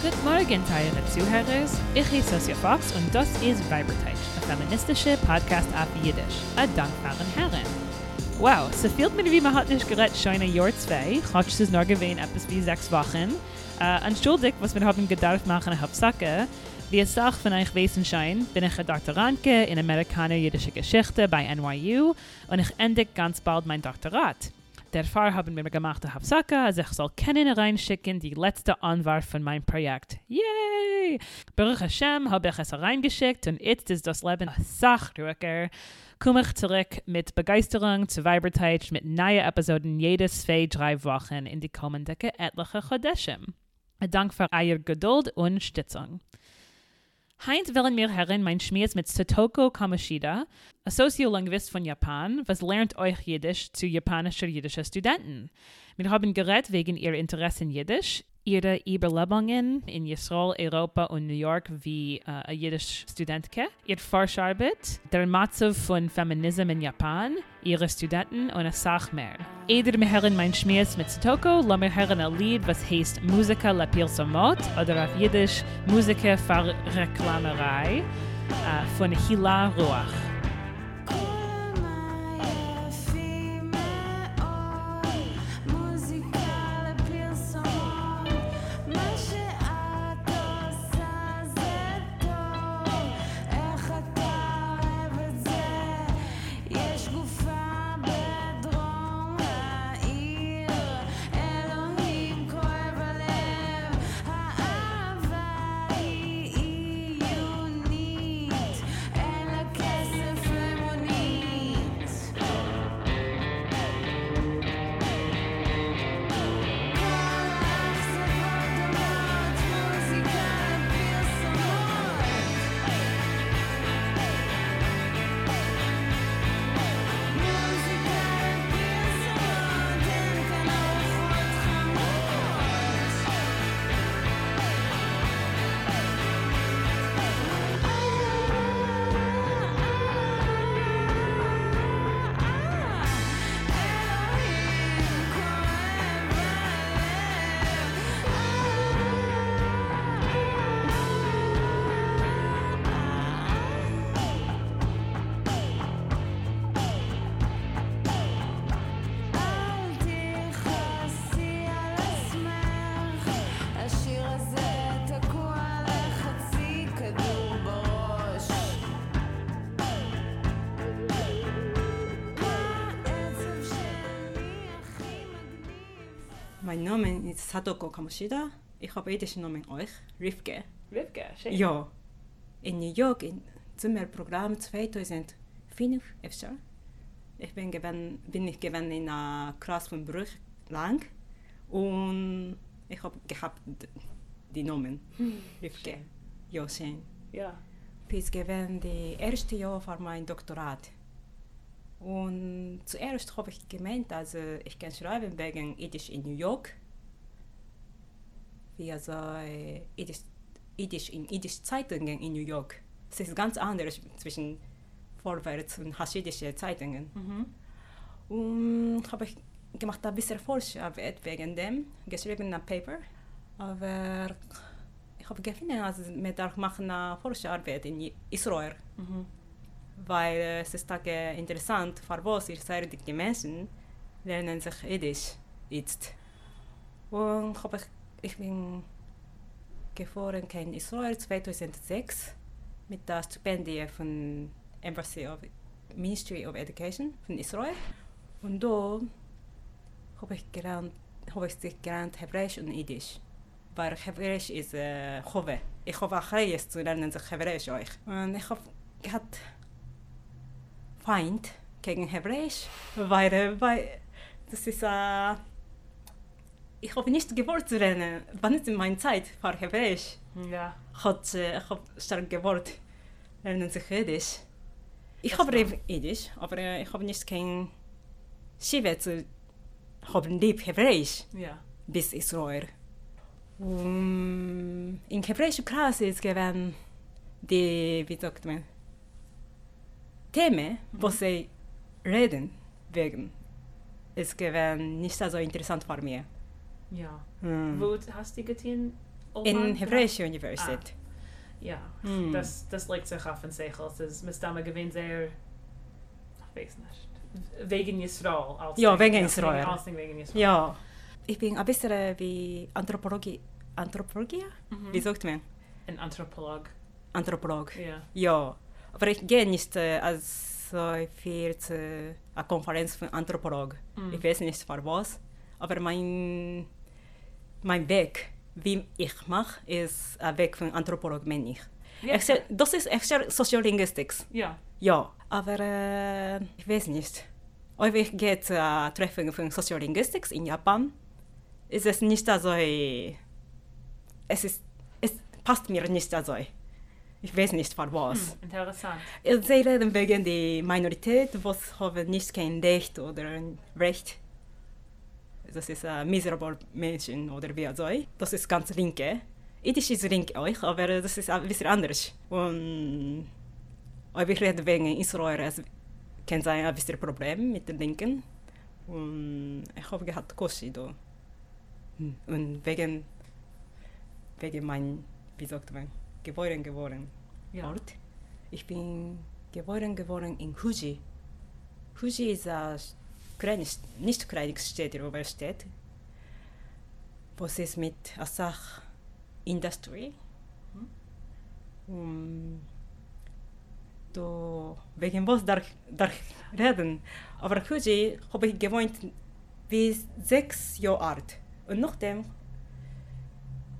Guten Morgen, teure Zuhörers. Ich heiße Sosia Fox und das ist Viberteich, ein feministischer Podcast auf Jiddisch. Ein Dank für Herren. Wow, so viel mir wie man hat nicht gerät schon ein Jahr zwei. Ich hatte es nur gewesen, etwas wie sechs Wochen. Uh, entschuldigt, was wir haben gedacht machen, Hauptsache. Wie es sagt von euch wissen schein, bin ich ein Doktorandke in Amerikaner-Jüdische Geschichte bei NYU und ich endige ganz bald mein Doktorat. Därför haben wir gemacht eine Hafsaka, er also ich soll kennen reinschicken, die letzte Anwar von meinem Projekt. Yay! Baruch Hashem habe ich es reingeschickt und jetzt ist das Leben ein Sachrücker. Komme ich zurück mit Begeisterung zu Vibertage mit neuen Episoden jedes zwei, drei Wochen in die kommenden etliche Chodeshim. Dank für eure Geduld und Stützung. Heint wollen wir hören mein Schmiers mit Satoko Kamoshida, ein Soziolinguist von Japan, was lernt euch Jiddisch zu japanischer jüdischer Studenten. Wir haben geredet wegen ihr Interesse in Jiddisch, ihre Überlebungen in Israel, Europa und New York wie äh, ein jüdisch Studentke, ihr Forscharbeit, der Matze von Feminism in Japan, ihre Studenten und eine Sache mehr. Eder wir hören mein Schmiers mit Satoko, lassen wir hören ein Lied, was heißt Musica la Pilsamot oder auf Jiddisch Musica für Reklamerei äh, von Hila Ruach. Mein Name ist Sadoko Kamoshida. Ich habe jüdischen Namen euch, Rivke. Rivka, schön. Ja, in New York im Sommerprogramm 2005 efter. Ich bin, gewann, bin ich gewesen in einer Klasse von Brüch lang und ich habe gehabt die Namen Rivke. schön. Ja, schön. Ja. Bis gewesen die erste Jahr für mein Doktorat. Und zuerst habe ich gemeint, also ich kann schreiben wegen Jiddisch in New York. Wie also äh, Jiddisch, Jiddisch in Jiddisch Zeitungen in New York. Es ist ganz anders zwischen Vorwärts und haschidische Zeitungen. Mhm. Und habe ich gemacht ein bisschen Forscharbeit wegen dem, geschrieben ein Paper. Aber ich habe gefunden, also wir machen eine Forscharbeit in Israel. Mhm. Weil äh, es ist äh, interessant, für was israelische Menschen lernen sich Jiddisch jetzt. Und hab ich, ich bin gefahren in Israel 2006 mit der Stipendie von Embassy of Ministry of Education von Israel. Und da habe ich gelernt, habe ich gelernt Hebräisch und Jiddisch. Weil Hebräisch ist äh, Chove. Ich habe auch zu lernen sich Hebräisch euch. Und ich habe Feind gegen Hebräisch, weil, äh, weil das ist äh, ich habe nicht gewollt zu lernen. Wann ist meine Zeit für Hebräisch? Ja. Hat, äh, ich habe stark gewollt lernen sich Jiddisch. Ich Das habe lieb Jiddisch, aber äh, ich habe nicht kein Schiebe zu haben lieb Hebräisch Ja. bis Israel. Um, in hebräischer Klasse ist gewesen die, wie sagt man, Themen, wo sie reden wegen, ist gewesen nicht so interessant für mich. Ja. Mm. Wo hast du getan? in? Hebräische Universität. Ja, Hm. das, das legt sich auf den Seichel. Es ist mit Dame gewinnt sehr, ich weiß nicht, wegen Yisrael. als Ja, wegen Israel. Als wegen Yisrael. Ja. Ich bin ein bisschen wie Anthropologie. Anthropologie? Mhm. Wie sagt man? Ein Anthropolog. Anthropolog. Ja. Ja. Aber ich gehe nicht äh, als so viel zu einer Konferenz von Anthropolog. Mhm. Ich weiß nicht für was. Aber mein, mein Weg, wie ich mache, ist ein Weg von Anthropolog, meine ich. Ja. Das ist echt Sociolinguistik. Ja. Ja, aber äh, ich weiß nicht. Ob ich gehe zu einer Treffen von Sociolinguistik in Japan, ist es nicht so. Es, ist, es passt mir nicht so. Ich weiß nicht für was. Hm, interessant. Sie reden wegen der Minorität, was haben nicht kein Recht oder Recht. Das ist ein miserable Menschen oder wie so. Das ist ganz linke. Jiddisch ist link auch, aber das ist ein bisschen anders. Und ich rede wegen Israel, es kann sein ein bisschen Problem mit den Linken. Und ich habe gehabt Koshi da. Und wegen, wegen mein, wie sagt man, geboren geworden. Ja. Ort. Ich bin geboren geworden in Fuji. Fuji ist ein kleines, nicht kleines Städte, aber Stadt. Was ist mit Asach Industry? Um, do, wegen was darf ich reden? Aber Fuji habe ich gewohnt bis sechs Jahre alt. Und nachdem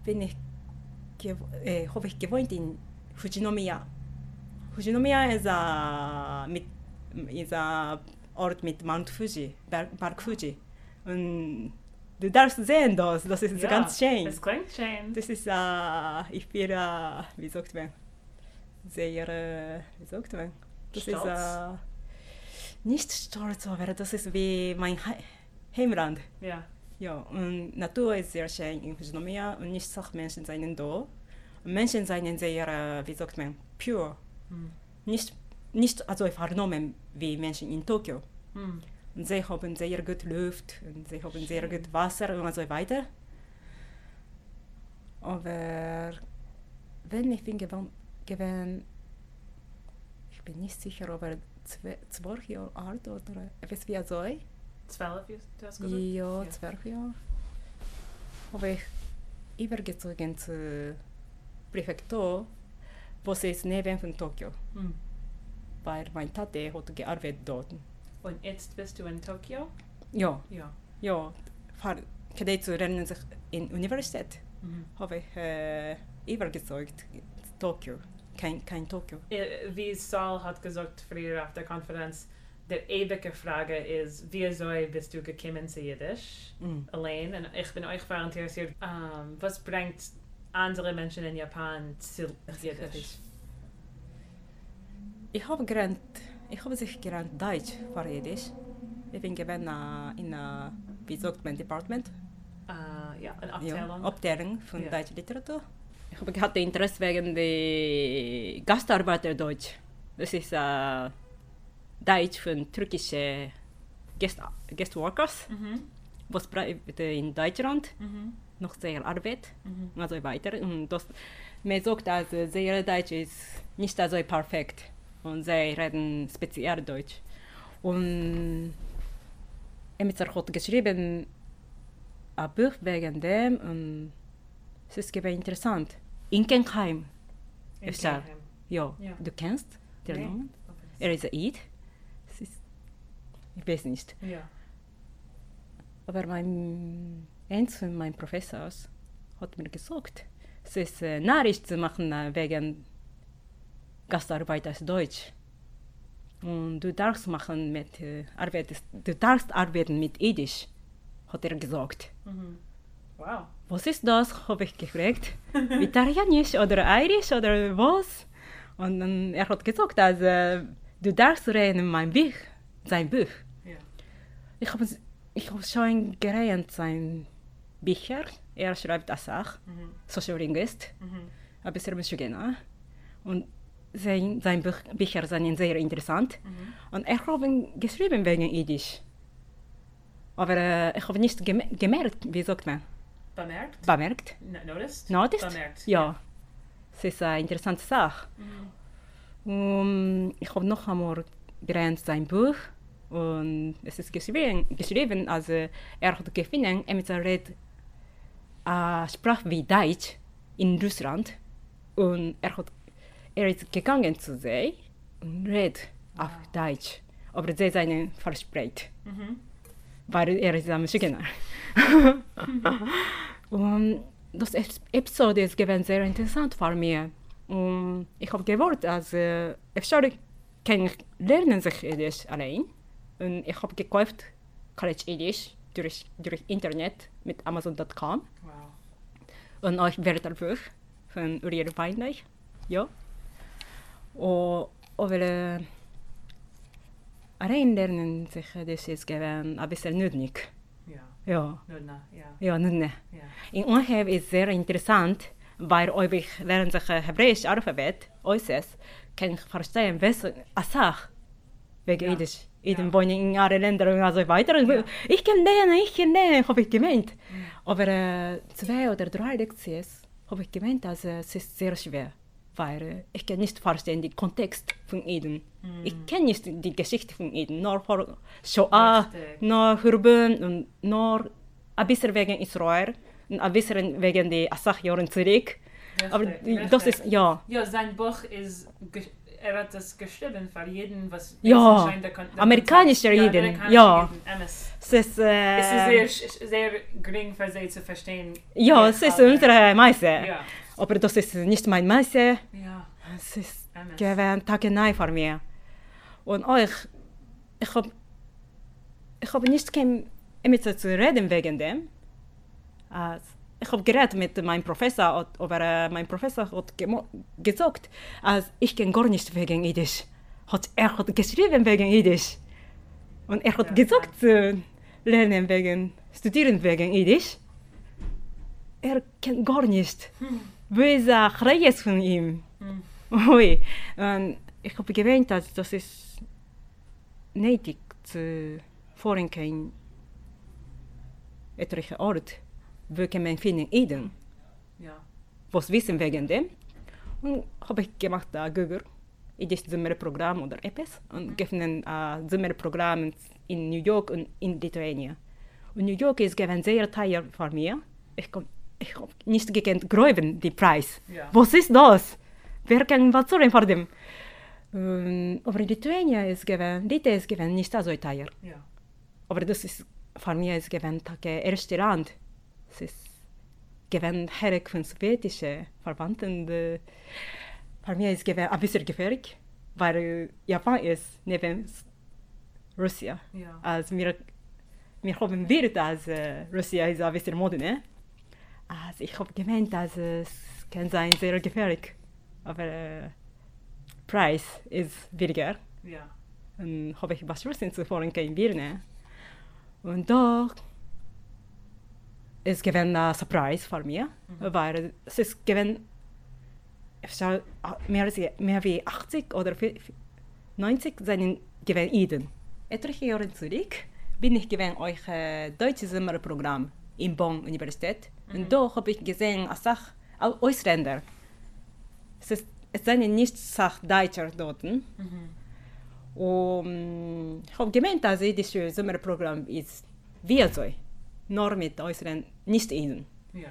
bin ich gew äh, habe ich gewohnt in Fujinomiya. Fujinomiya ist ein mit ist ein Ort mit Mount Fuji, Berg, Berg Fuji. Und du darfst sehen das, das ist Ja, ganz schön. Es klingt schön. Das ist, äh, ich bin, äh, wie sagt man, sehr, äh, wie sagt man, das Stolz? ist äh, nicht stolz, aber das ist wie mein He Heimland. Ja. Ja, und Natur ist sehr schön in Fujinomiya und nicht Sachmenschen seien da. Menschen seien sehr, äh, wie sagt man, pure. Hm. Nicht, nicht also vernommen wie Menschen in Tokio. Hm. Und sie haben sehr gut Luft und sie haben sehr gut Wasser und so weiter. Aber wenn ich bin gewon, ich bin nicht sicher, ob er zwölf Jahre alt oder etwas wie so. Zwölf, du hast gesagt? Ja, ja. zwölf Jahre. Habe ich übergezogen zu Präfektur, was ist neben von Tokio. Hm. Weil mein Tate hat gearbeitet dort. Und jetzt bist du in Tokio? Ja. Ja. Ja, für Kadett zu lernen in Universität mhm. habe ich äh, übergezogen Tokio. Kein, kein Tokio. Äh, wie Saul hat gesagt früher auf der Konferenz, der ewige Frage ist, wieso bist du gekommen zu Jiddisch Mm. allein? Und ich bin euch sehr interessiert, ähm, was bringt andere Menschen in Japan zu Jiddisch? Ich habe gelernt, ich habe sich gelernt Deutsch für Jiddisch. Ich bin gewesen äh, in äh, wie sagt man, Department, Äh, ja, eine ja, Abteilung. Abteilung von Ja. deutscher Literatur. Ich habe gehabt Interesse wegen der Gastarbeiter-Deutsch. Das ist äh, Deutsch von türkischen Guest, Guest Workers, Mhm. was bleibt in Deutschland Mhm. noch sehr Arbeit. Mhm. und so weiter. Und das, man sagt, dass äh, sehr Deutsch ist nicht so perfekt und sie reden speziell Deutsch. Und Emitzer hat geschrieben ein Buch wegen dem und es ist gewesen interessant. Inkenheim, In ja, Ja. du kennst den. Namen? Er ist Eid. Weiß nicht. Ja. Aber mein, eins von meinen Professors hat mir gesagt, es ist äh, Nachricht zu machen äh, wegen Gastarbeiters Deutsch. Und du darfst machen mit äh, arbeitest, du darfst arbeiten mit Jiddisch, hat er gesagt. Mhm. Wow. Was ist das? habe ich gefragt. Italienisch oder Irisch oder was? Und dann er hat gesagt, dass äh, du darfst reden in mein Buch, sein Buch. Ja. Ich habe ich hab schon gelernt sein Bücher. Er schreibt das auch, Mhm. Sociolinguist, Mhm. ein bisschen Michiganer. Und sein, sein Buch, Bücher sind sehr interessant. Mhm. Und er hat geschrieben wegen Jiddisch. Aber äh, ich habe nicht gem gemerkt, wie sagt man, Bemerkt? bemerkt. No- Noticed? Noticed? Bemerkt. Ja. Es ist eine interessante Sache. Mhm. Um, ich habe noch einmal gelernt sein Buch und es ist geschrieben, geschrieben also er hat gefunden, er redet eine Sprache wie Deutsch in Russland und er hat er ist gegangen zu sie und redet auf Deutsch, aber sie seinen verspricht, Mhm. weil er ist ein Michiganer. und das Ep- Episode ist gewesen sehr interessant für mich. Und ich habe gewollt, als äh, öfter kann ich lernen sich Jiddisch allein. Und ich habe gekauft College Jiddisch durch, durch Internet mit Amazon.com Wow. und auch Wörterbuch von Uriel Weinreich. Ja. Und aber allein lernen sich Jiddisch ist gewesen ein bisschen nötig. Ja. Ja. Ja. ja, nötig. Ja. In Unhev ist sehr interessant, weil ob ich lerne sich äh, hebräisch Alphabet, äußerst, kann ich verstehen, was eine Sache wegen Ja. Jiddisch. Ich Ja. wohne in anderen Ländern und so weiter. Und Ja. Ich kann lernen, ich kann lernen, habe ich gemeint. Aber äh, zwei oder drei Lektionen habe ich gemeint, äh, es ist sehr schwer. Weil äh, ich kann nicht verstehen den Kontext von Eden. Ich kenne nicht die Geschichte von Eden, nur vor Shoah, nur Hurben und nur ein bisschen wegen Israel und ein bisschen wegen die Asach-Jahren zurück. Aber Richtig, die- das richtig. ist, ja, Ja, sein Buch ist, er hat das geschrieben für jeden, was Ja, scheint, der kon- der amerikanischer Kontakt- Jeden, ja. MS. es ist, äh, Es ist sehr, sehr gering für sie zu verstehen. ja, es ist unsere Meise. Ja, Aber das ist nicht mein Meise. ja, Es ist MS. gewesen Tagenei für mich. Und euch, ich habe ich hab nicht mit zu reden wegen dem. Als ich habe geredet mit meinem Professor, und- aber äh, mein Professor hat gesagt, als ich kann gar nicht wegen Jiddisch. Hat, er hat geschrieben wegen Jiddisch. Und er hat Ja, gesagt, zu lernen wegen, studieren wegen Jiddisch. Er kann gar nicht. Böse Chreis von ihm. Hm. Ui, und ich habe gewöhnt, dass das ist nötig zu fahren kein etliche Ort, kann man finden Eden, Ja. was wissen wegen dem. Und habe ich gemacht da Google, Jiddisch Sommerprogramm oder etwas und gefunden ein Sommerprogramm in New York und in Lithuania. Und New York ist gewesen sehr teuer für mich. Ich, komm- ich habe nicht gekannt, gräuben die Preis. Ja. Was ist das? Wer kann was zahlen für dem? Ähm, aber Lithuania ist gewesen, Lite ist gewesen nicht so teuer. Ja. Aber das ist für mich ist gewesen das erste Land. Es ist gewesen Herek von sowjetischen Verwandten. und, äh, Für mich ist gewesen ein bisschen gefährlich, weil Japan ist neben Russland. Ja. Also wir, wir haben Bild, als äh, Russland ist ein bisschen modern. Also ich habe gemeint, dass es kann sein sehr gefährlich. Aber äh, Preis ist billiger. Ja. Und habe ich beschlossen zu fahren kein Bier ne? Und doch es gewesen ein Surprise für mich, weil es ist gewesen ah, mehr, als, mehr wie 80 oder vi- 90 seinen gewesen Iden. Etliche Jahre zurück bin ich gewesen euch äh, deutsches Sommerprogramm in Bonn Universität und da habe ich gesehen eine Sache Ausländer. Es ist es sind nicht Sach Deutscher dort. Mhm. Und ich habe gemeint, dass das Sommerprogramm ist wie so. Nur mit Ausländern, nicht Ihnen. Ja.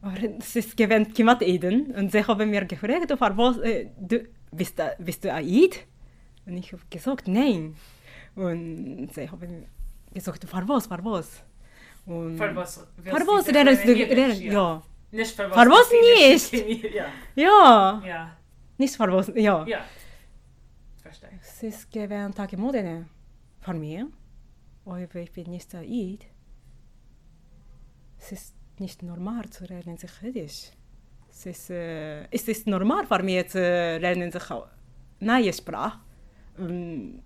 Aber es ist gewähnt gemacht Eden. Und sie haben mir gefragt, für was, äh, du, bist, bist du Aid? Und ich habe gesagt, nein. Und sie haben gesagt, für was, für was? Und Für was? Für was lernst du, lernen, ja. Nicht für was. Für was nicht? Ja. Ja, Ja. nicht für was, ja. Ja. Verstehe. Es ist gewähnt Tage Moderne von mir. Aber ich bin nicht Aid. Es ist nicht normal zu lernen sich Jiddisch. Es ist, äh, es ist normal für mich zu lernen sich neue Sprache. Ähm,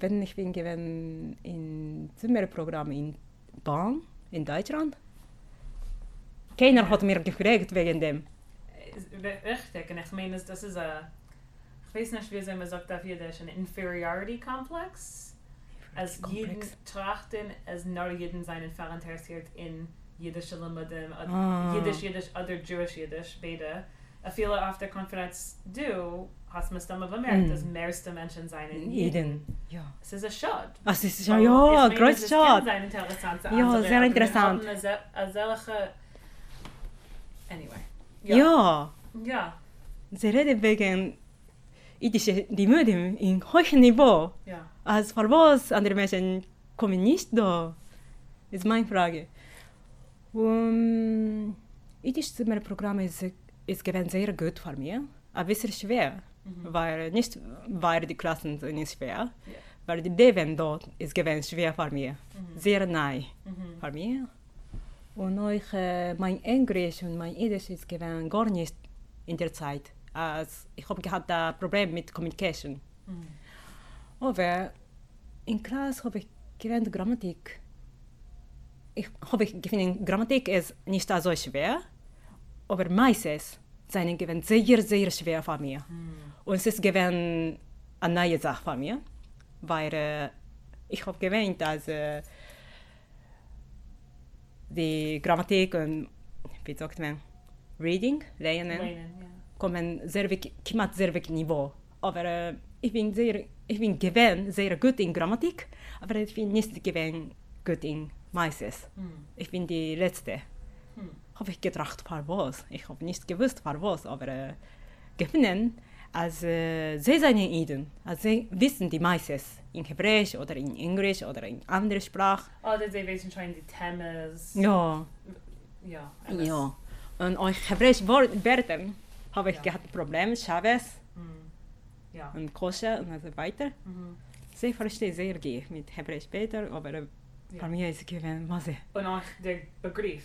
wenn ich bin gewesen in Sommerprogramm in Bonn in Deutschland, keiner hat mir gefragt wegen dem. Richtig, und ich meine, das ist ein, ich weiß nicht, wie man sagt auf Jiddisch, ein Inferiority Complex. Als jeden trachten, als nur jeden seinen Fall interessiert in jiddische Lamadim, Ah. Yiddish, Yiddish, other Jewish Yiddish, beide. A viele auf der Konferenz du, hast dann mal bemerkt, Mm. dass mehrste Menschen sein in Eden. Ja. Es ist ein Schad. Was ist ja, ja, groß Schad. Sein interessant. Ja, sehr interessant. Anyway. Ja. Ja. Sie reden wegen jüdische Limuden in hohem Niveau. Ja. Als für was andere Menschen kommen nicht da? Ist meine Frage. Um, jüdische Zimmerprogramm ist, ist gewesen sehr gut für mich, aber ein bisschen schwer. Weil nicht, weil die Klassen sind nicht schwer, Ja. weil die Leben dort ist gewesen schwer für mich. Sehr nahe Mhm. für mich. Und auch äh, mein Englisch und mein Jiddisch ist gewesen gar nicht in der Zeit. Als ich habe gehabt ein Problem mit Communication. Mhm. Aber in Klasse habe ich gelernt Grammatik. Ich habe ich gefunden, Grammatik ist nicht so schwer, aber meistens seien gewesen sehr, sehr schwer für mich. Und es ist gewesen eine neue Sache für mich, weil äh, ich habe gewöhnt, dass äh, die Grammatik und, wie sagt man, Reading, Lernen, Lehnen, ja. Kommen sehr kimat sehr wirklich Niveau. Aber äh, ich bin sehr, ich bin gewähnt sehr gut in Grammatik, aber ich bin nicht gewähnt gut in meistens. Mhm. Ich bin die Letzte. Hm. Habe ich gedacht, was? Ich habe nicht gewusst, was, aber äh, gefunden, als äh, sie seien Iden, als sie wissen die meistens in Hebräisch oder in Englisch oder in andere Sprache. Oder sie wissen schon die Themas. Ja. Ja. alles. Ja. Und euch Hebräisch Wörter habe ich Ja. gehabt Probleme, Chavez Mhm. Ja. und Koscher und so weiter. Mhm. Sie verstehen sehr gut mit Hebräisch später, aber Ja. für mich ist es gewesen, was ich. Und auch der Begriff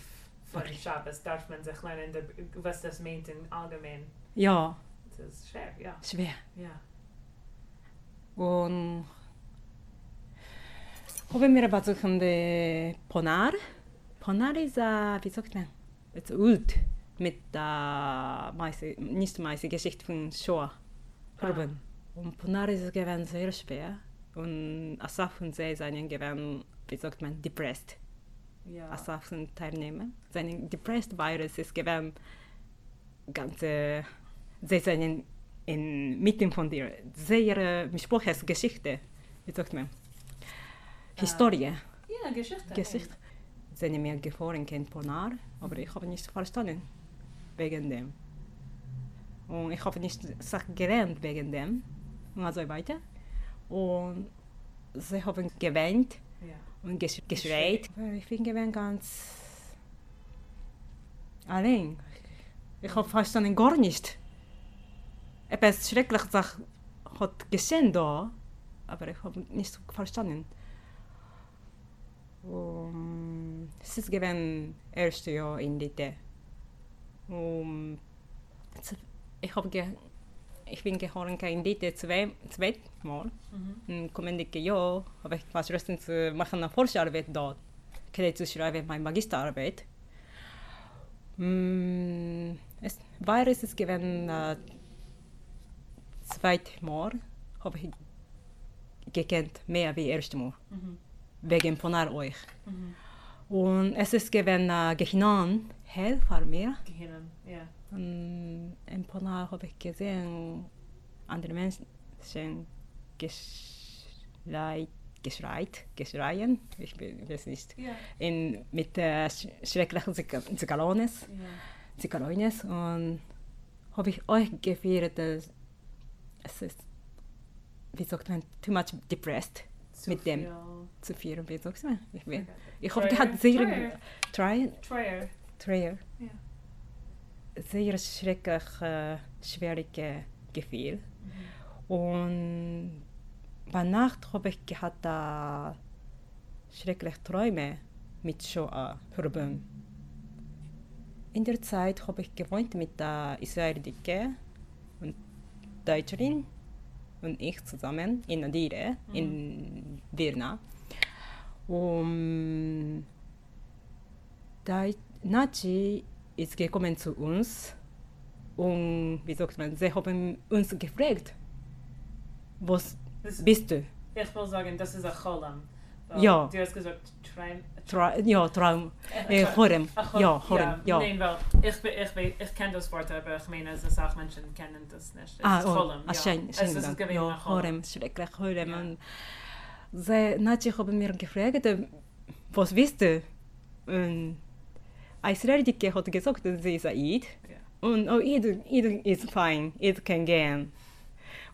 von Begriff. Shabbos darf man sich lernen, was das meint in allgemein. Ja, Das ist schwer, ja. schwer. Ja. Und haben wir besuchen die Ponar. Ponar ist, äh, wie sagt man, es ist alt mit der meiste, nicht meiste Geschichte von Shoah. Verbunden. Und Ponar ist gewesen sehr schwer. Und Asaf und sie seien gewesen, wie sagt man, depressed. Ja. Asaf sind Teilnehmer. Seine depressed Virus ist gewesen, ganze, sie seien in mitten von der sehr Mischproches Geschichte, wie sagt man, Historie, Ja, Geschichte. Geschichte. Seine mir gefahren kennt Ponar, aber ich habe nicht verstanden wegen dem. Und ich habe nicht Sachen gelernt wegen dem und so weiter. Und sie haben geweint Ja. und gesch geschreit. Ich bin gewesen ganz allein. Ich habe verstanden gar nicht. Etwas schreckliches hat geschehen da, aber ich habe nicht verstanden. Um, es ist gewesen erste Jahr in Lite. Um, ich habe ge ich bin gehoren in Lite zwei zweimal. Mhm. Im kommenden Jahr habe ich verstanden zu machen eine Forschungsarbeit dort. Kredit zu schreiben, meine Magisterarbeit. Mm, es, weil es ist gewesen äh, zweimal habe ich gekannt mehr wie erstes Mal Mhm. wegen Ponar euch. Mhm. Und es ist gewesen äh, für mir. Gehirn, ja. Und in Ponar habe ich gesehen, andere Menschen geschreit, geschreit, geschreien, ich bin- weiß nicht, Ja. in, mit äh, sch schrecklichen Ja. Zikalones und habe ich euch gefühlt, dass es ist, wie sagt man, too much depressed Zu mit dem. viel. zu viel, wie sagt man, ich bin, ich habe Trier, gehabt sehr, Trier. Trier, Trier. Ja. sehr schrecklich, äh, schwierige Gefühl. Und bei Nacht habe ich gehabt äh, schreckliche Träume mit Shoah verbunden. In der Zeit habe ich gewohnt mit der Israelidike und Deutscherin und ich zusammen in Adire, in Vilna. Und die Nazi ist gekommen zu uns und wie sagt man, sie haben uns gefragt, was Das- bist du? Ich will sagen, das ist ein Cholam. Ja. Du hast gesagt, Traum. Tra ja, Traum. Äh, Chorem. Ja, Chorem. Ja. Nein, weil ich, ich, ich, kenne das Wort, aber ich meine, es ist auch Menschen kennen das nicht. Es Ah, ist oh, ja. schön, Es ist gewesen Ja. Chorem, schrecklich Chorem. Ja. Und sie, haben mir gefragt, was wisst du? Und ein Israelitike hat gesagt, sie ist Eid. Ja. Und oh, Eid, Eid ist fein, Eid kann gehen.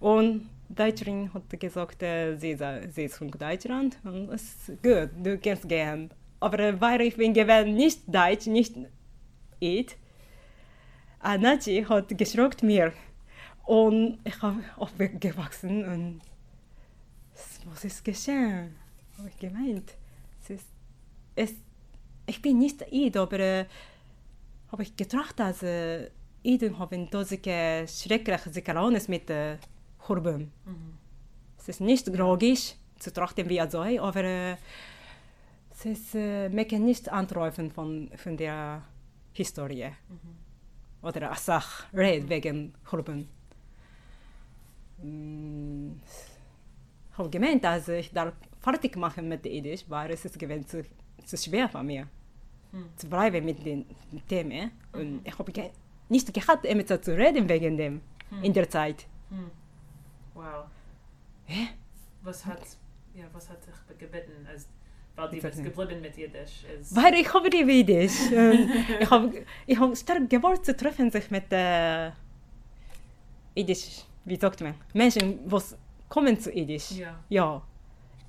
Und Deutscherin hat gesagt, sie ist, sie ist von Deutschland und es ist gut, du kannst gehen. Aber äh, weil ich bin gewesen nicht Deutsch, nicht Eid, Anachi hat geschockt mir. Und ich habe aufgewachsen und was ist geschehen? Habe ich gemeint. Es ist, es, ich bin nicht Eid, aber äh, habe ich gedacht, dass äh, Iden haben solche schreckliche Sikarones mit äh, Hurben. Mhm. Es ist nicht logisch zu trachten wie so, aber äh, ist, äh, kann nicht anträufen von, von der Historie. Oder eine Sache, red wegen. Mm, Ich habe gemeint, dass ich darf fertig machen mit Jiddisch, weil es ist gewesen zu, zu schwer für mir Hm. zu bleiben mit den Themen. Und ich habe ge nicht gehabt, mit zu reden wegen dem in der Zeit. Hm. Wow. Hä? Was hat, ja, was hat dich gebeten, als, weil die nicht. geblieben mit Jiddisch? Ist, Weil ich habe die Jiddisch. Und ich habe ich hab stark gewollt zu treffen sich mit äh, Jiddisch, wie sagt man, Menschen, die kommen zu Jiddisch. ja. Ja.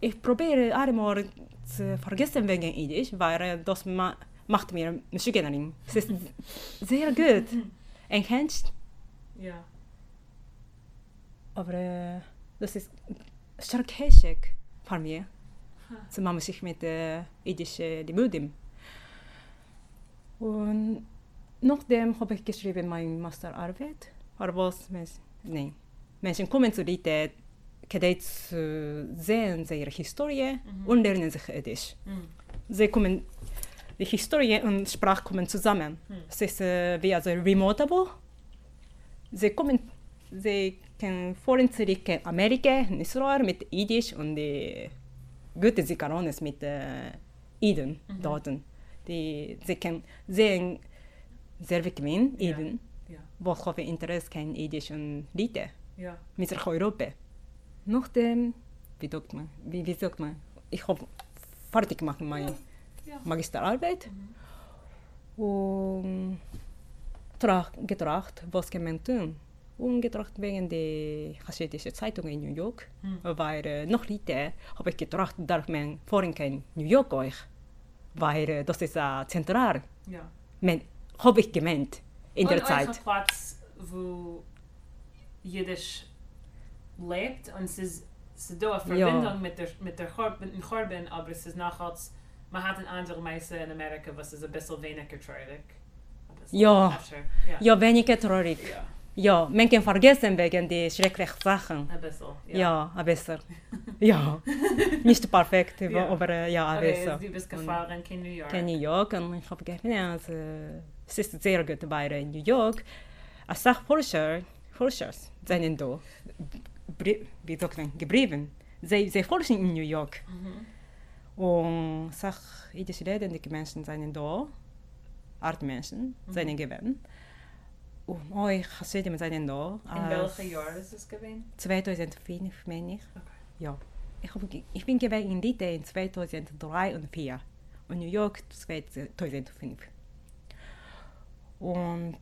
Ich probiere einmal zu vergessen wegen Jiddisch, weil äh, das ma macht mir Michiganerin. Es ist sehr gut. Enhanced, Ja. aber äh, das ist stark hässlich für mich. Zu machen sich mit äh, jiddischen Limudim. Und nachdem habe ich geschrieben meine Masterarbeit. Aber was, nein. Menschen kommen zu Rite, kadei zu sehen ihre Historie und lernen sich Jiddisch. Hm. Sie kommen, die Historie und Sprache kommen zusammen. Hm. Es ist äh, wie also remotable. Sie kommen, sie können vorhin zurück in Amerika, in Israel mit Jiddisch und die gute Zikarones mit äh, Iden Mhm. dort. Die, sie können sehen, sehr bequem Ja. Iden, Ja. wo ich habe Interesse kein und Rite Ja. mit der Europa. Nachdem, wie sagt man, wie, wie sagt man, ich habe fertig gemacht meine Ja. Magisterarbeit Mhm. und trach, getracht, was kann man tun. Und getracht wegen der hasidische Zeitung in New York, Hm. weil äh, noch heute habe ich getracht, darf man vorhin kein New York euch, weil äh, das ist äh, zentral. Ja. Men, habe ich gemeint in der und Zeit. Ein Platz, wo Jiddisch lebt und es ist, es ist da eine Ja. Der, mit der Chor- mit dem Chorben, aber es ist nachher, man hat ein andere Meise in Amerika, was bisschen weniger traurig. Ein bisschen. Ja. Ja. Ja, weniger traurig. Ja. Ja, man kann vergessen wegen der schrecklichen Sachen. Bisschen. Ja, ein bisschen. ja, nicht perfekt, Ja. aber äh, ja, Okay, bisschen. du bist gefahren in New York. in New York und ich habe gedacht, ja, also, es ist sehr gut bei in New York. Als Sachforscher, Forschers sind da, wie sagt man, geblieben. Sie, sie forschen in New York. Mhm. Und Sach, jüdisch redende Menschen sind da, Artmenschen sind gewesen. Und euch Hasidim sind da. In als welchem Jahr ist es gewesen? 2005, meine ich. Okay. Ja. Ich, hab, ich bin gewesen in Lite in 2003 und 2004 und New York 2005. Und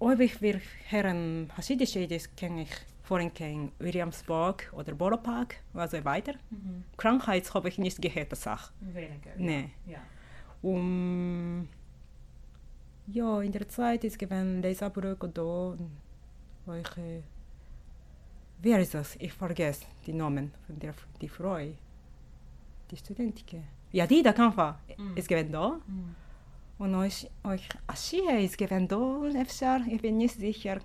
ob ich wir hören hasidische Ideen kenne ich vorhin kein Williamsburg oder Borough Park und so weiter. Mhm. Krankheit habe ich nicht gehört, das Sache. Weniger. Nee. Ja. Um, ja, in der Zeit ist gewesen Leserbrück da, äh, wer ist das? Ich vergesse die Namen von der die Frau, die Studentin. Ja, die da Kampfa Mm. ist gewesen da. Mhm. Und euch, euch Aschia ist gewesen da, Efsar, ich bin nicht sicher.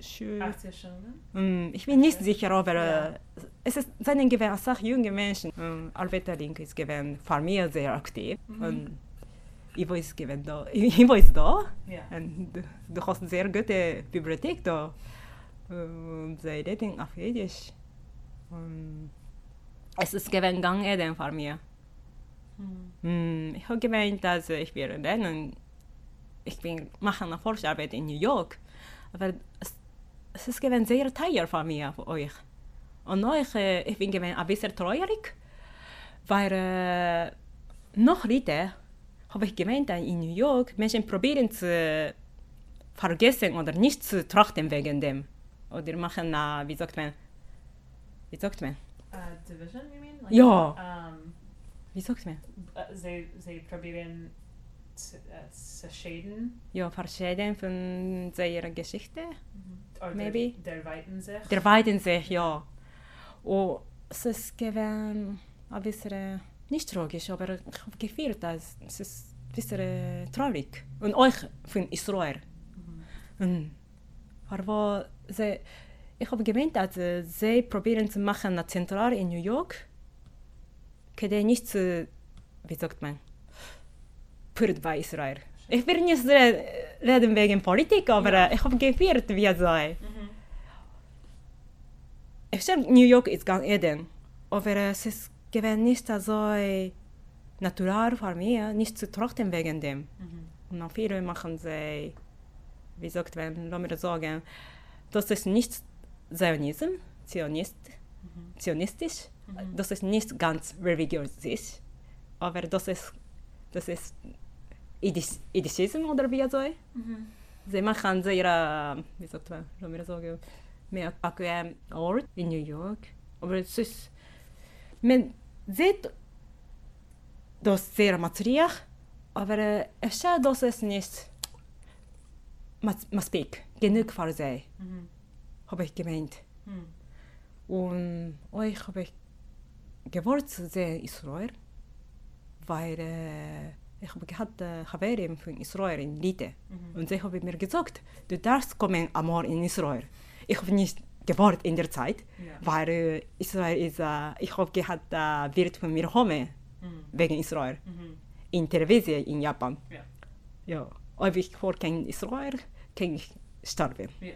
Schu, 80 Stunden? Mm, ich bin nicht sicher, aber Ja. äh, es ist seinen gewesen, als junge Menschen. Ähm, Arbeiterling ist gewesen, mich sehr aktiv. Mhm. Und Ivo ist gewesen da. Ivo ist da. Ja. Und du, du hast eine sehr gute Bibliothek da. Und sie reden auf Jiddisch. Und es ist gewesen Gang Eden für mir. Mm, ich habe gemeint, dass ich will lernen. Ich bin mache eine Forschungsarbeit in New York. Aber es, es ist gewesen sehr teuer für mir, für euch. Und euch, ich bin gewesen ein bisschen treuerig, weil äh, noch heute habe ich gemeint, dass in New York Menschen probieren zu vergessen oder nicht zu trachten wegen dem. Oder machen, äh, wie sagt man, wie sagt man, Uh, division, you mean? Ja. Um, wie sagt man? uh, sie, sie probieren zu, uh, zu schäden. Ja, verschieden von seiner Geschichte. Oder Maybe. Der weiten sich. Der weiten sich, ja. Und es ist gewesen ein bisschen nicht tragisch, aber ich habe gefühlt, dass es ist ein bisschen traurig. Und euch von Israel. Und aber sie, ich habe gemeint, dass äh, sie probieren zu machen eine Zentrale in New York, die nicht zu, wie sagt man, Purt bei Israel. Ich will nicht re- reden wegen Politik, aber Ja. äh, ich habe gefühlt, wie es sei. Ich sage, New York ist Gang Eden, aber es ist gewesen nicht so natural für mich, nicht zu trachten wegen dem. Und auch viele machen sie, wie sagt man, das sagen, das ist nicht Zionism, Zionist, zionistisch, das ist nicht ganz religiös, aber das ist, das ist Idis, Idishism oder wie so. Sie machen sehr, äh, wie sagt man, das sagen, mehr bequem Ort in New York, aber es ist, man sieht das sehr materiell, aber äh, es ist, dass es nicht mas- maspik, genug für sie, habe ich gemeint. Und euch habe ich gewollt zu sehen Israel, weil äh, ich habe gehabt äh, Haverim von Israel in Lite. Und sie haben mir gesagt, du darfst kommen einmal in Israel. Ich habe nicht gewollt in der Zeit, Ja. weil äh, Israel ist, äh, ich habe gehabt äh, Bild von mir Home wegen Israel in Television in Japan. Ja. Ja, ob ich vor kein Israel, kann ich sterben. Ja.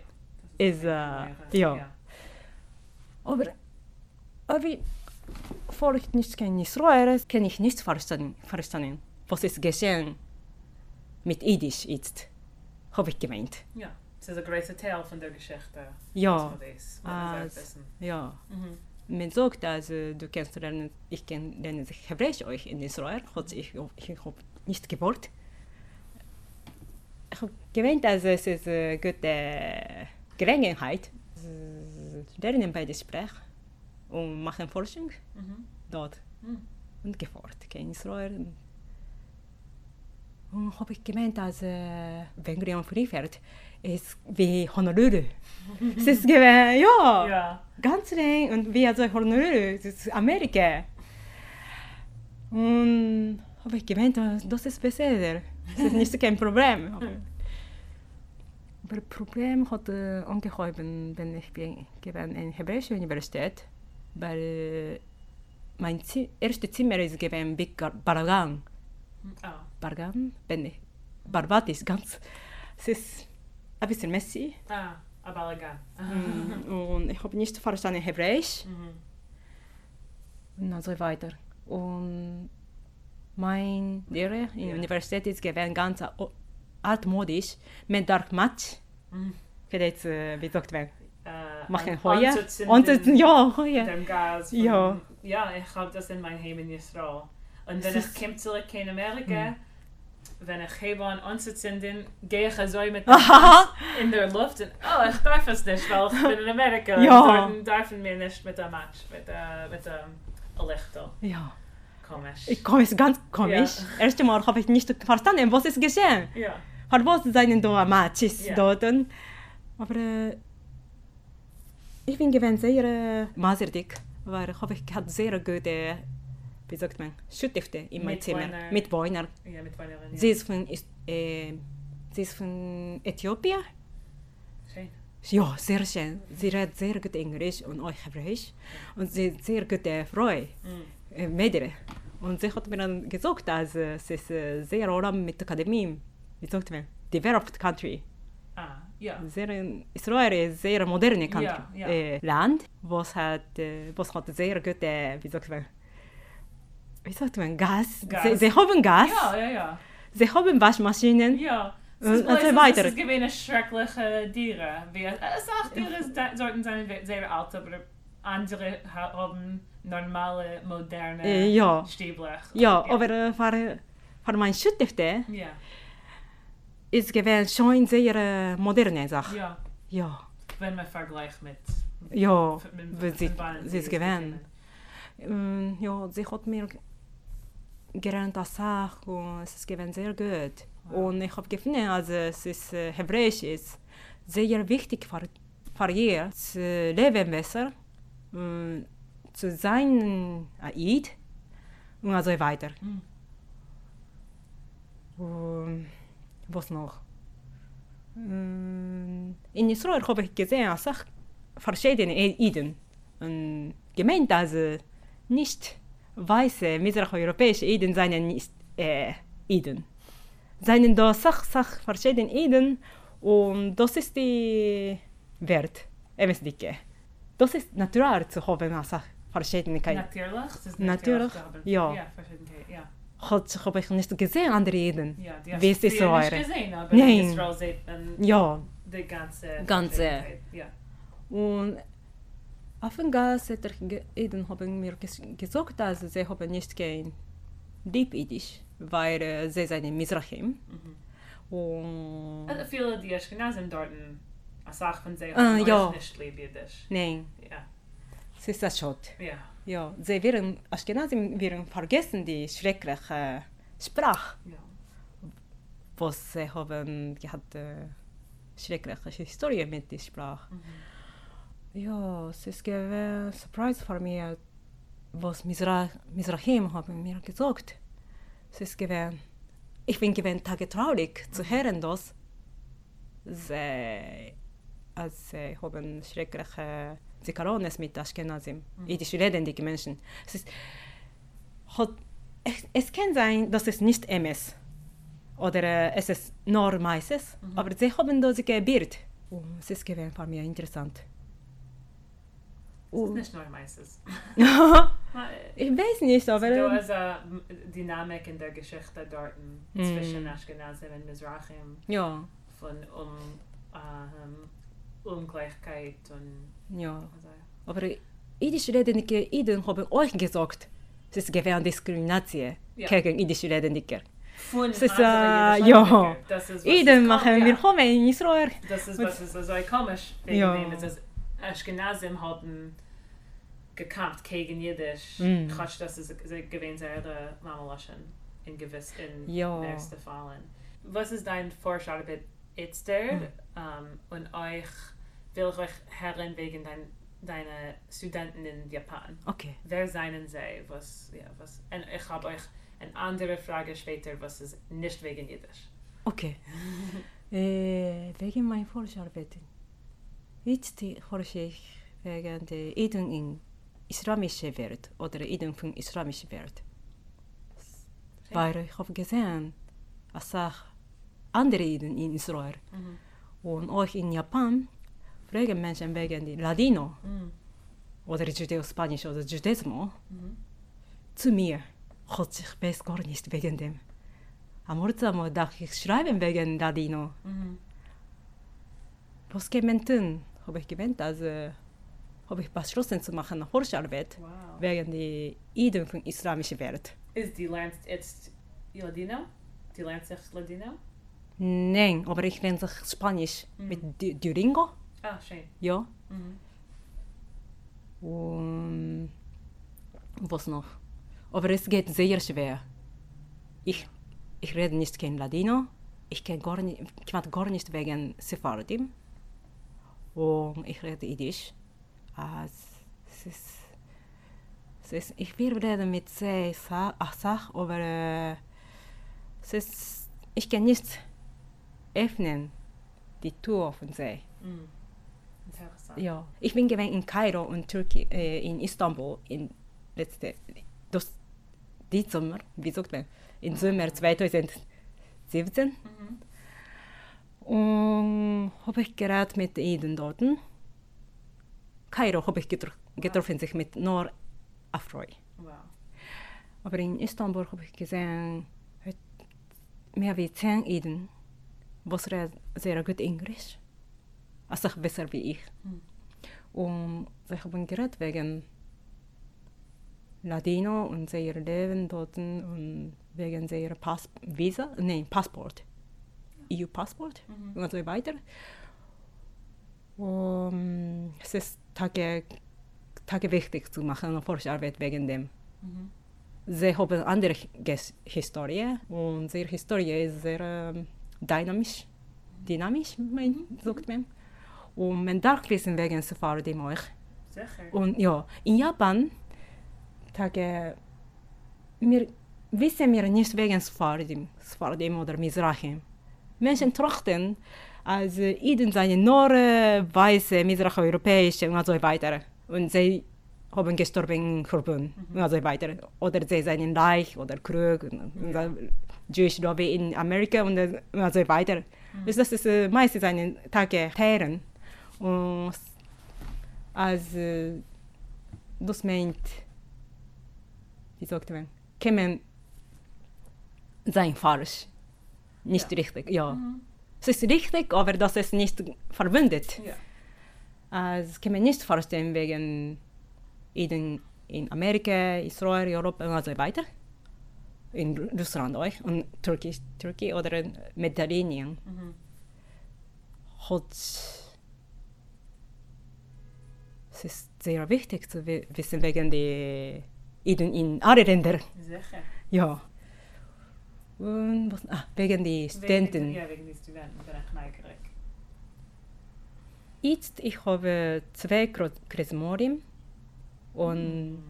Ist, äh, ja. Aber, aber vor ich nicht kein Israel, kann ich nicht verstehen, verstehen, was ist geschehen mit Yiddish jetzt, habe ich gemeint. Ja. Es ist ein großer Teil von der Geschichte. Ja, wissen. ja. Mhm. Man sagt, also, du kannst lernen, ich kann lernen Hebräisch euch in Israel, hat ich, ich habe nicht gewollt. Ich habe gemeint, also es ist eine gute Gelegenheit, äh, lernen beide Sprachen und machen Forschung Mhm. dort Mhm. und gefordert in Israel. Und habe ich gemeint, dass äh, wenn Graham Free fährt, ist wie Honolulu. es ist gewesen, ja, Ja. ganz lang und wie also Honolulu, das ist Amerika. Und habe ich gemeint, das ist besser. Das ist nicht kein Problem. Aber, Problem hat äh, angehoben, wenn ich bin gewesen in hebräische Universität, weil äh, mein Zi erstes Zimmer ist gewesen Big Balagan. Oh. Balagan, bin ich. Barbat ist ganz, es ist ein bisschen messy. Ah, Abalaga. Und ich habe nicht verstanden Hebräisch. Mhm. und so weiter. Und mein Lehrer in der Ja. Universität ist gewesen ganz altmodisch mit Dark Match. Mhm. Vielleicht, äh, wie sagt man, Äh, machen Heuer. Und ja, Heuer. dem Gas. Von, Ja. Ja, ich habe das in mein Heim in Israel. Und wenn ich komme zurück in Amerika, wenn ich hebe an anzuzünden, gehe ich so mit in der Luft und oh, ich darf es nicht, weil ich bin in Amerika. Ja. Dort dürfen wir nicht mit dem Match, mit, äh, mit dem Lichter. Ja, Komisch. ich es ganz komisch. Erst Mal habe ich nicht verstanden, was ist geschehen. ja. Hat was seinen da Matches Ja. dort. Aber äh, ich bin gewesen sehr äh, maserdig, weil ich habe gehabt sehr gute, wie sagt man, Schutzhüfte in meinem Zimmer. Mitbewohner. Mitbewohner. Ja, mit Vanille. Ja. Sie ist von, ist, äh, sie ist von Äthiopien. Schön. Ja, sehr schön. Sie redet sehr gut Englisch und auch Hebräisch. Und sie ist sehr gute Frau, Mm. äh. Und sie hat mir dann gesagt, dass äh, sie ist äh, sehr oran mit der Akademie, wie sagt man, developed country. Ah, Ja. Sehr, Israel ist sehr moderne Country, Ja, ja. Äh, Land, was hat, äh, was hat sehr gute, wie sagt man, wie sagt man, Gas? Gas. Sie, Gas? Ja, ja, ja. Waschmaschinen? Ja. Und, so weiter. Es schreckliche Tiere. Es Tiere sollten sein andere haben normale, moderne ja. Ja, ja, aber für, für mein Schüttefte ja. ist schon sehr moderne Sache. Ja. ja. Wenn man vergleicht mit... Ja, mit, mit, mit, mit, mit, mit, gelernt als Sache und es ist gewesen sehr gut. Und ich habe gefunden, also es ist äh, hebräisch ist sehr wichtig für, für ihr zu leben besser, ähm, zu sein Eid und so weiter. Mhm. Und was noch? Ähm, In Israel habe ich gesehen, als verschiedene Iden. Und gemeint, also nicht weiße, mitteleuropäische Iden seien nicht äh, Iden. Seien da Sach, Sach verschiedene Iden und das ist die Wert, MSDK. Das ist natural zu haben, als Verschiedenheit. Natürlich? Es ist Natürlich, ja. Ja, Verschiedenheit, ja. Hat, habe ich nicht gesehen, andere Iden. Ja, die Wie ist die Israel? nicht gesehen, aber Nein. Israel sieht dann Ja, die ganze... Ganze. Ja. Und auf dem Gas hat er Eden haben mir ges gesagt, dass sie haben nicht kein Deep Yiddish, weil äh, sie sind Mizrachim. Und Also viele die Ashkenazim dort, als Sache von sie. Ah, haben ja. euch nicht lieb Jiddisch. nein, Ja, es ist das Schott. ja. Ja, sie werden, Ashkenazim werden vergessen die schreckliche Sprache, ja. was sie haben gehabt, äh, schreckliche Historie mit der Sprache. Ja, es ist gewesen Surprise für mich, was Mizra Mizrahim haben mir gesagt. Es ist gewesen, ich bin gewesen Tage traurig zu hören, dass sie, als sie haben schreckliche Zikarones mit Ashkenazim, jüdisch redende Menschen. Es ist, hat, es, es kann sein, dass es nicht MS oder äh, es ist nur meistens, aber sie haben das gebiert. Und es ist gewesen für mich interessant. Es ist Und- nicht nur meistens. ich weiß nicht, aber Da ist eine Dynamik in der Geschichte dort Mhm. zwischen Ashkenazim und Mizrachim ja, von um, ähm, Ungleichheit und ja. also, Aber jüdisch redende Iden haben euch gesagt, es ist gewesen Diskrimination Ja. gegen jüdisch redende. von Es ist, äh, ja. Das ist, was Iden machen wir kommen in Israel. Das ist was ist so komisch wegen Ja. dem. Es ist Ashkenazim haben gekämpft gegen Jiddisch. Mm. Quatsch, das gewesen ihre Mamalaschen in gewiss in Ja. nächsten Fallen. Was ist dein Vorschlag mit Itster? Mm. Ähm, und euch will ich euch herren wegen dein, deine Studenten in Japan. Okay. Wer seien sie? Was, ja, was, und ich habe euch eine andere Frage später, was ist nicht wegen Jiddisch. Okay. äh, wegen meiner Forscharbeit. Jetzt die forsche ich wegen der Eden in islamische Welt oder Eden von islamischer Welt. Weil ich habe gesehen, als auch andere Eden in Israel Mhm. und auch in Japan fragen Menschen wegen Ladino Mhm. oder Judeo-Spanisch oder Judaismo Mhm. zu mir. Gott, ich weiß gar nicht wegen dem. Am Ortsam dachte ich schreiben wegen Ladino. Mhm. Was kann man tun? Habe ich gemeint, also habe ich beschlossen zu machen Forscharbeit Wow. wegen der Iden von islamischen Welt. Is die lernt jetzt Ladino? Die lernt sich Ladino? Nein, aber ich lerne sich Spanisch Mhm. mit Du- Duolingo, Ah, schön. ja. Mhm. Und was noch? Aber es geht sehr schwer. Ich, ich rede nicht kein Ladino. Ich kann gar nicht, ich gar nicht wegen Sephardim. Und ich rede Jiddisch. Ich will reden mit ach, Sach, aber äh, ist, ich kann nicht öffnen die Tür von sie. Interessant. Ja, ich bin gewesen in Kairo und Türkei, äh, in Istanbul in letzte, das, die Sommer, wie sagt man, im Sommer 2017. Mhm. Und habe ich gerade mit ihnen dort. Kairo habe ich getro getroffen sich mit nur Afroi. Wow. Aber in Istanbul habe ich gesehen, mehr wie zehn Iden, was sehr gut Englisch. Also besser wie ich. Hm. Und sie haben geredet wegen Ladino und ihr Leben dort und wegen ihrer Pass Visa, nein, Passport. EU-Passport und so weiter. Und es ist Tage, Tage wichtig zu machen, Forscharbeit wegen dem. Mhm. Sie haben andere Ges- Historie und ihre Historie ist sehr ähm, dynamisch, dynamisch, mein, sagt man. Und man darf wissen wegen Sephardim euch. Sicher. Und ja, in Japan, Tage, wir wissen wir nicht wegen Sephardim, Sephardim oder Mizrahim. Menschen trachten, als Iden seien nur äh, weiße, Mizrach-europäische und so weiter. Und sie haben gestorben in Verbund und so weiter. Oder sie seien reich oder klug, und, Jewish Lobby in Amerika und, äh, und so weiter. Dus das ist äh, meistens eine Tage Herren. Und als äh, das meint, wie sagt man, man sein falsch, nicht Ja. richtig, ja. Es ist richtig, aber das ist nicht verbindet. Ja. Also kann man nicht vorstellen wegen in, in Amerika, Israel, Europa und so weiter. In Ru- Russland auch und Türkei, Türkei oder in Mediterranean. Mhm. Hat es ist sehr wichtig zu wi- wissen wegen die Iden in alle Länder. Sicher. Ja. Und was, ah, wegen die Studenten. Wegen, ja, wegen den Studenten. Jetzt ich habe zwei Krismorim und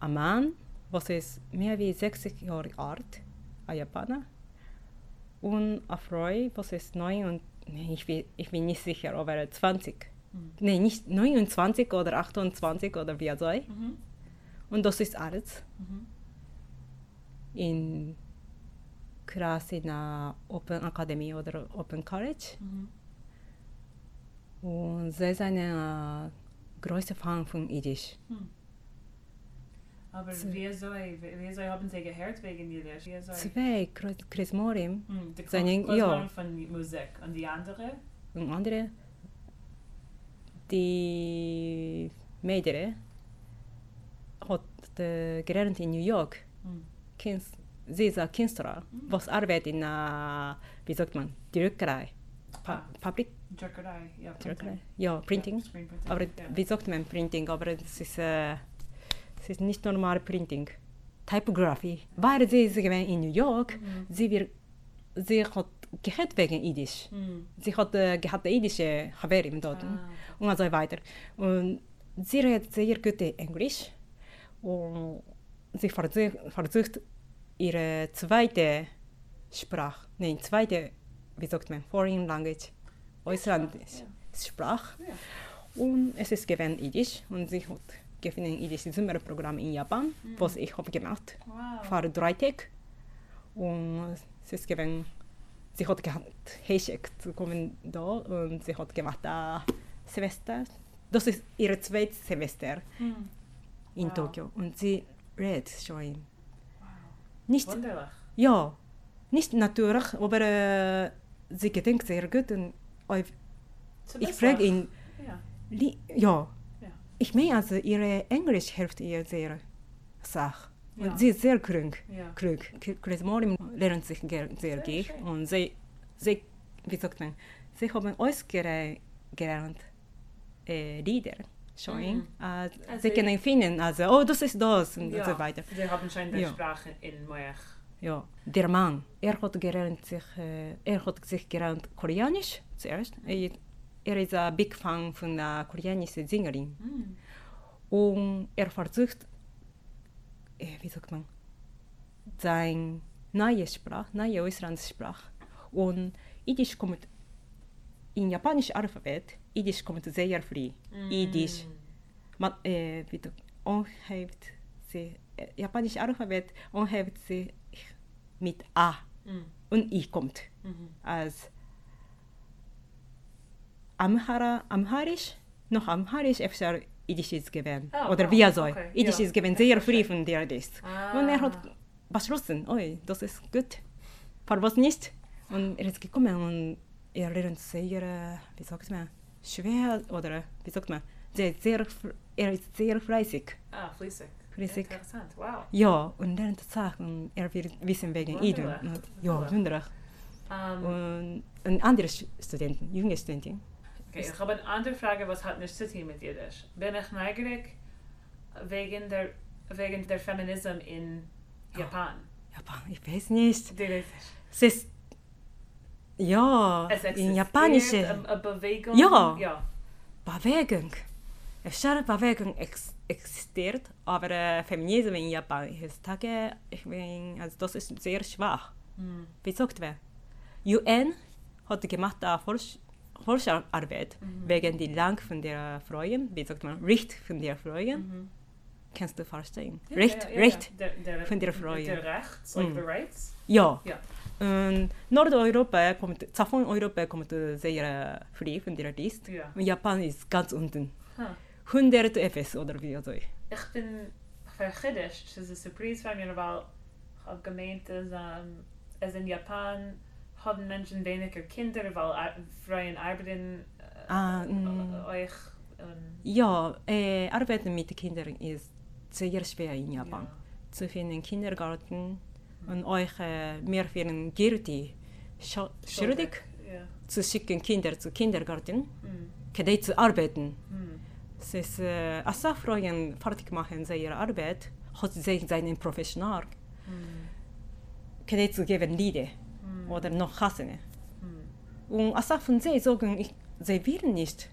ein Mann, was ist mehr wie 60 Jahre alt, ein Japaner. Und eine Frau, was ist 9 und nee, ich, bin, ich bin nicht sicher, aber 20. Mhm. Nee, nicht 29 oder 28 oder wie soll. Mhm. Und das ist alles Mhm. in Klasse in der Open Academy oder Open College. Mhm. Und sie ist eine äh, große Fan von Yiddish. Aber So. wie soll, wie soll haben sie gehört wegen Jiddisch? Zwei Kro- Krismorim Hm, die Seine- Kurs- ja. Von Musik. Und die andere? und andere, die Mädel hat äh, gelernt in New York. Hm. Kunst, sie ist ein Künstler, was arbeitet in, äh, wie sagt man, Druckerei. Pa Ah. Public Druckerei. Ja, Druckerei? Ja, Printing. Ja, Printing. Aber ja. wie sagt man Printing? Aber es ist, äh, es ist nicht normal Printing. Typography. Weil sie ist in New York, Mhm. sie, wird, sie hat gehört wegen Yiddish. Hm. Sie hat äh, gehabt jiddische Haverim dort Ah, und so weiter. Und sie redet sehr gut Englisch und sie versucht, versucht ihre zweite Sprache, nein, zweite, wie sagt man, Foreign Language, Ausländische Sprache. Ja. Und es ist gewesen Yiddish und sie hat gefunden Yiddish Sommerprogramm in Japan, was ich habe gemacht Wow. für drei Tage. Und es ist gewesen, sie hat gehabt, Heschek zu kommen da und sie hat gemacht ein Semester. Das ist ihr zweites Semester Hm. in Wow. Tokio und sie redet schon. Nicht, Wunderlich. ja, nicht natürlich, aber äh, sie gedenkt sehr gut und ich, frage ihn, Ja. ja, ich meine also ihre Englisch hilft ihr sehr Sach. Und Ja. sie ist sehr klug. Ja. klug. Morim lernt sich sehr gut und sie, sie, wie sagt man, sie haben ausgelernt gelernt, äh, Lieder schon. Mhm. Äh, Also- sie können finden, also, oh, das ist das und ja. so weiter. Sie haben schon die Ja. Sprache in Moech. Ja. Der Mann, er hat gelernt sich, äh, er hat sich gelernt Koreanisch zuerst. Er, er ist ein Big Fan von der koreanischen Sängerin. Hm. Und er versucht, äh, wie sagt man, seine neue Sprache, neue Auslandssprache. Und Yiddish kommt in japanisch Alphabet, Yiddish kommt sehr früh. Yiddish, man, äh, wie du, umhebt sie, äh, japanisch Alphabet umhebt sie mit A Hm. und I kommt Mhm. als Amhara, Amharisch, noch Amharisch öfter Jiddisch ist gewesen. Oh, Oder oh, wie so. okay, Jiddisch ja. ist gewesen Ich sehr früh von der List. Ah. Und er hat beschlossen, oi, das ist gut. Was nicht? Und er ist gekommen und er lernt sehr, äh, wie sagt man, schwer oder wie sagt man, sehr, sehr, er ist sehr fleißig. Ah, fließig. Fließig. Interessant, wow. Ja, und lernt Sachen, er will wissen wegen. Wunderlich. Ja, Wunderlich. wunderlich. Um, Und, und andere Studenten, junge Studenten. okay, ich habe eine andere Frage, was hat nicht zu tun mit Jiddisch. Bin ich neugierig wegen der, wegen der Feminism in Japan? Japan, ich weiß nicht. Es ist, ja, Es in eine Bewegung? Ja. ja. Bewegung. Eine Bewegung ex existiert, aber äh, Feminismus in Japan ist Tage, ich bin, also das ist sehr schwach. Hm. Wie sagt man? UN hat gemacht eine Forsch Forschungsarbeit wegen die Lang von der Frauen, wie sagt man, Recht von der Frauen. Mhm. Kannst du verstehen? Ja, Recht, ja, ja, Recht. Der, der, von der Frauen. Der Rechts, like Mm. the rights? Ja. Ja. Und Nordeuropa kommt, von Europa kommt sehr früh von der Liste. Ja. Japan ist ganz unten. Huh. 100 etwas oder wie so. Ich bin verchiddisch. Es ist eine Surprise für mich, weil ich habe gemeint, dass um, es in Japan haben Menschen weniger Kinder, weil Ar Frauen arbeiten äh, Ah, mm. äh, euch. ähm, Ja, äh, Arbeiten mit Kindern ist sehr schwer in Japan. ja. Zu finden Kindergarten und euch äh, mehr für Geld schu- schuldig Ja. zu schicken Kinder zu Kindergarten, kadei zu arbeiten. Mm. Es ist, äh, als Frauen fertig machen seine Arbeit, hat sie seinen Professional, kadei zu geben Lieder Mm. oder noch Hassene. Mm. Und von sie sagen, ich, sie will nicht,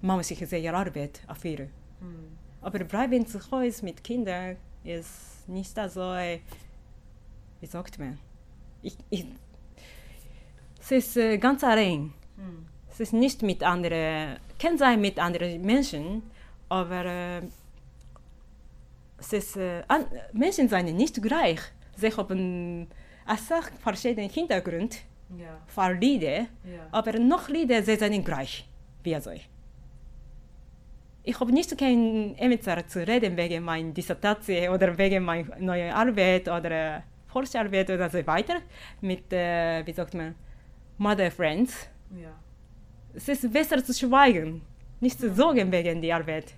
machen sich seine Arbeit erfüllen. Mm. Aber bleiben zu Hause mit Kindern ist nicht so, äh, wie sagt man, ich, ich, es ist äh, ganz allein. Mm. Es ist nicht mit anderen, kann sein mit anderen Menschen, aber äh, es ist, äh, an, Menschen sind nicht gleich. Sie haben also verschiedene Hintergründe Ja. für Lieder, Ja. aber noch Lieder sie sind gleich wie so. Ich habe nicht kein Emissar zu reden wegen meiner Dissertation oder wegen meiner neuen Arbeit oder äh, Forscharbeit oder so weiter mit, äh, wie sagt man, Mother Friends. Ja. Es ist besser zu schweigen, nicht zu sorgen wegen der Arbeit.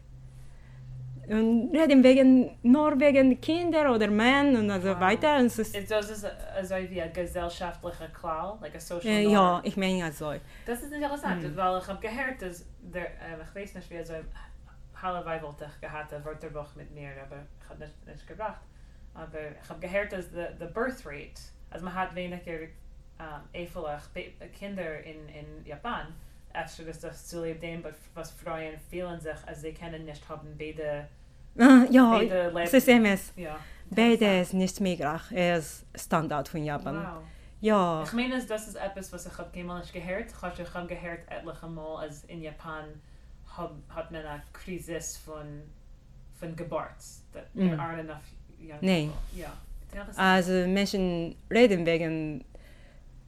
Und reden wegen, nur wegen Kinder oder Mann und so Wow. weiter. Und es ist, Ist das ist also wie ein gesellschaftlicher Klau, like a social äh, norm? ja, ich meine also. Das ist interessant, Hm. weil ich habe gehört, dass der, ähm, ich weiß nicht, wie so Hallewei wollte ich gehabt, ein Wörterbuch mit mir, aber ich habe nicht, nicht gebracht. Aber ich habe gehört, dass the, the birth rate, also man hat weniger ähm, eifelig Kinder in, in Japan, Efter dass das zu dem, but was Frauen fühlen sich, als sie können nicht haben beide, Ah, ja, Leben. es ist MS. Ja. Beide ist nicht möglich. Er ist Standard von Japan. Wow. Ja, Ich meine, das ist etwas, was ich habe keinmal nicht gehört. Ich habe gehört etliche Mal, als in Japan hab, hat man eine Krise von, von Geburt. That there Mm. aren't enough Nee. Ja. Also Menschen reden wegen,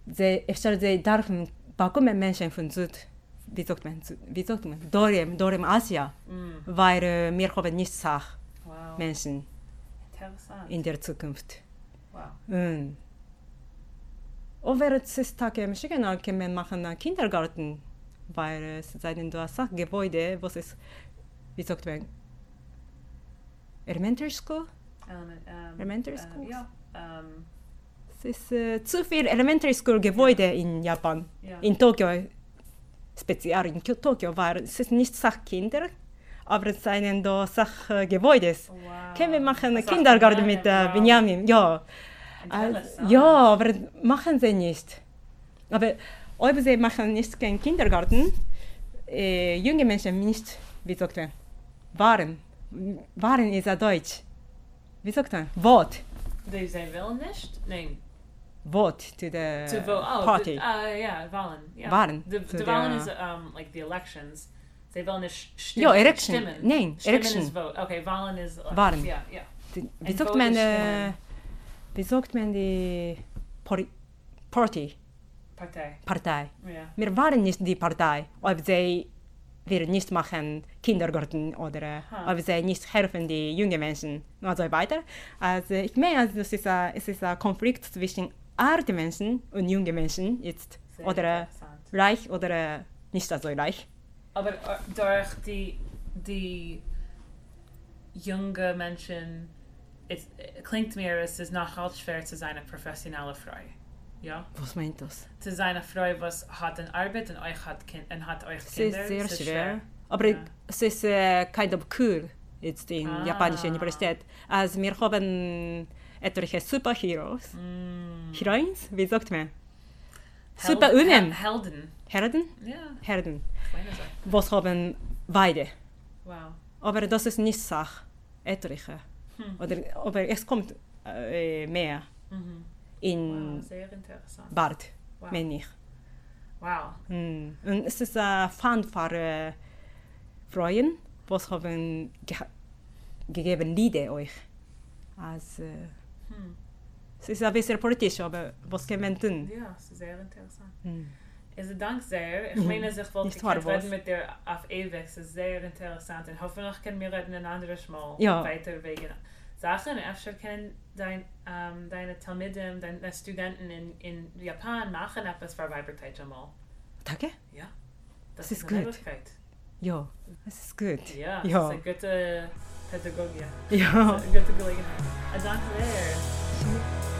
sie, öfter sie dürfen bekommen Menschen von Süd, wie sagt man, wie sagt man, Dorem, Dorem Asia, Mm. weil äh, wir haben nicht Sach Wow. Menschen in der Zukunft. wow. Und over es ist Tag im Michigan kann machen einen Kindergarten, weil es seien da Sachgebäude, was ist, wie sagt man, Elementary School? Element, Elementary uh, schools? ja. Es ist äh, zu viel Elementary School Gebäude in Japan. ja. In Tokio, speziell in Tokio, weil es ist nicht Sachkinder, aber es seien da Sachgebäude. wow. Können wir machen Sach- Kindergarten mit äh. Benjamin? Ja. Also, Interessant. ja, aber machen sie nicht. Aber ob sie machen nicht keinen Kindergarten, äh, junge Menschen nicht, man, waren. Waren ist ja Deutsch. Wie sagt man? Wort. Die zijn willen nicht? Nein. Vote to the To vote. Oh, party. The, uh, yeah, Wahlen. Yeah. Wahlen. The, the they Wahlen is um, like the elections. Zij willen nicht st Ja, stimmen. election. Stimmen. Nein, Stimmen election. is vote. Okay, Wahlen is... Uh, Wahlen. Ja, ja. Wie sagt man, äh, stimmen. wie sagt man die Poli Party? Partei. Partei. Ja. Wir waren nicht die Partei, ob sie wir nicht machen Kindergarten oder Ha. ob sie nicht helfen die jungen Menschen und so weiter. Also ich meine, also es ist ein, es ist ein Konflikt zwischen alten Menschen und jungen Menschen jetzt Sehr oder reich oder nicht so reich. Aber äh, durch die, die junge Menschen, es äh, klingt mir, es ist noch halt schwer zu sein eine professionelle Frau. Ja? Was meint das? Zu sein eine Frau, was hat eine Arbeit und euch hat, kind, und hat euch Es Kinder. ist sehr es schwer. Aber Ja. es ist äh, kind of cool jetzt in Ah. japanischer Universität. Also wir haben etliche Superheroes. Mm. Heroines? Wie sagt man? Hel- Superwomen. Hel- Helden. Herden? Ja, Sache. Was haben beide. Wow. Aber das ist nicht Sache. Etliche. Hm. Oder, aber es kommt äh, mehr Mhm. In Wow, bald, Wow. meine ich. Wow. Mm. Und es ist ein äh, Frauen, was haben ge gegeben Lieder euch. Also, Hm. es ist ein bisschen politisch, aber was kann man tun? Ja, sehr interessant. Mm. Also dank sehr. Ich Mhm. meine, ich wollte reden mit dir auf ewig. Es ist sehr interessant. Und hoffentlich können wir reden ein anderes Mal Ja. weiter wegen Sachen. Efter können dein, ähm, deine um, Talmidim, deine Studenten in, in Japan machen etwas für Weibertheit einmal. Danke? Ja. Das ist eine gut. Ja, es ist gut. Ja, Ja. das ist eine gute Pädagogie. Ja. Das eine gute Gelegenheit. Danke sehr.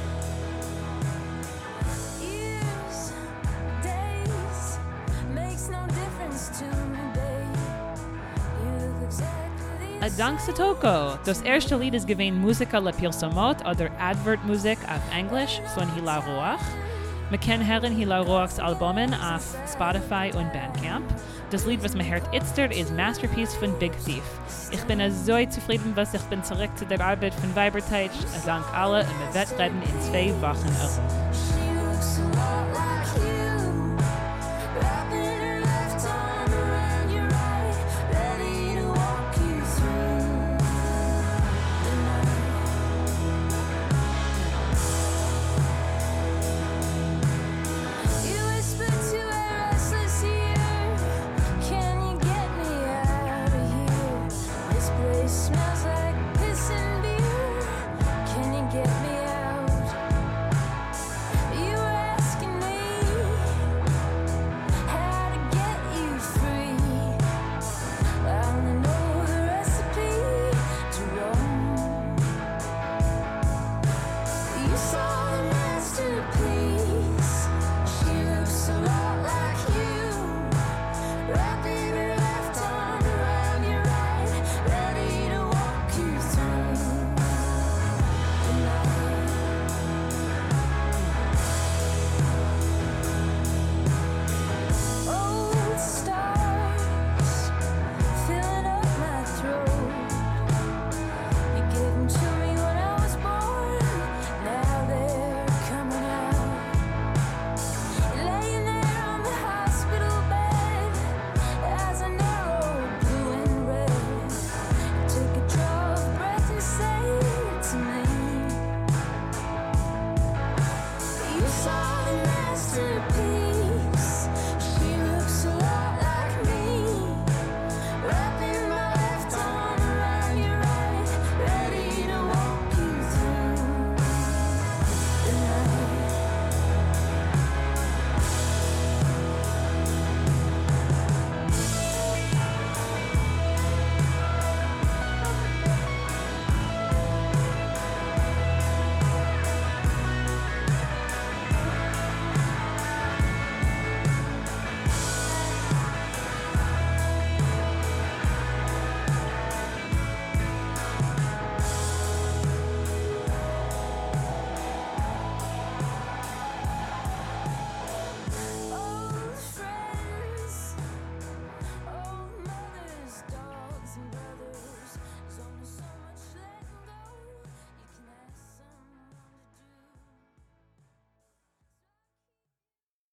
Exactly the A Dank Satoko. Das erste Lied ist gewesen Musica la Pilsamot oder Advert Musik auf Englisch von Hila Roach. Man kann hören Hila Roachs Albumen auf Spotify und Bandcamp. Das Lied, was man hört jetzt, ist Masterpiece von Big Thief. Ich bin so zufrieden, was ich bin zurück zu der Arbeit von Viberteich. Dank alle und wir werden in zwei Wochen. Auch.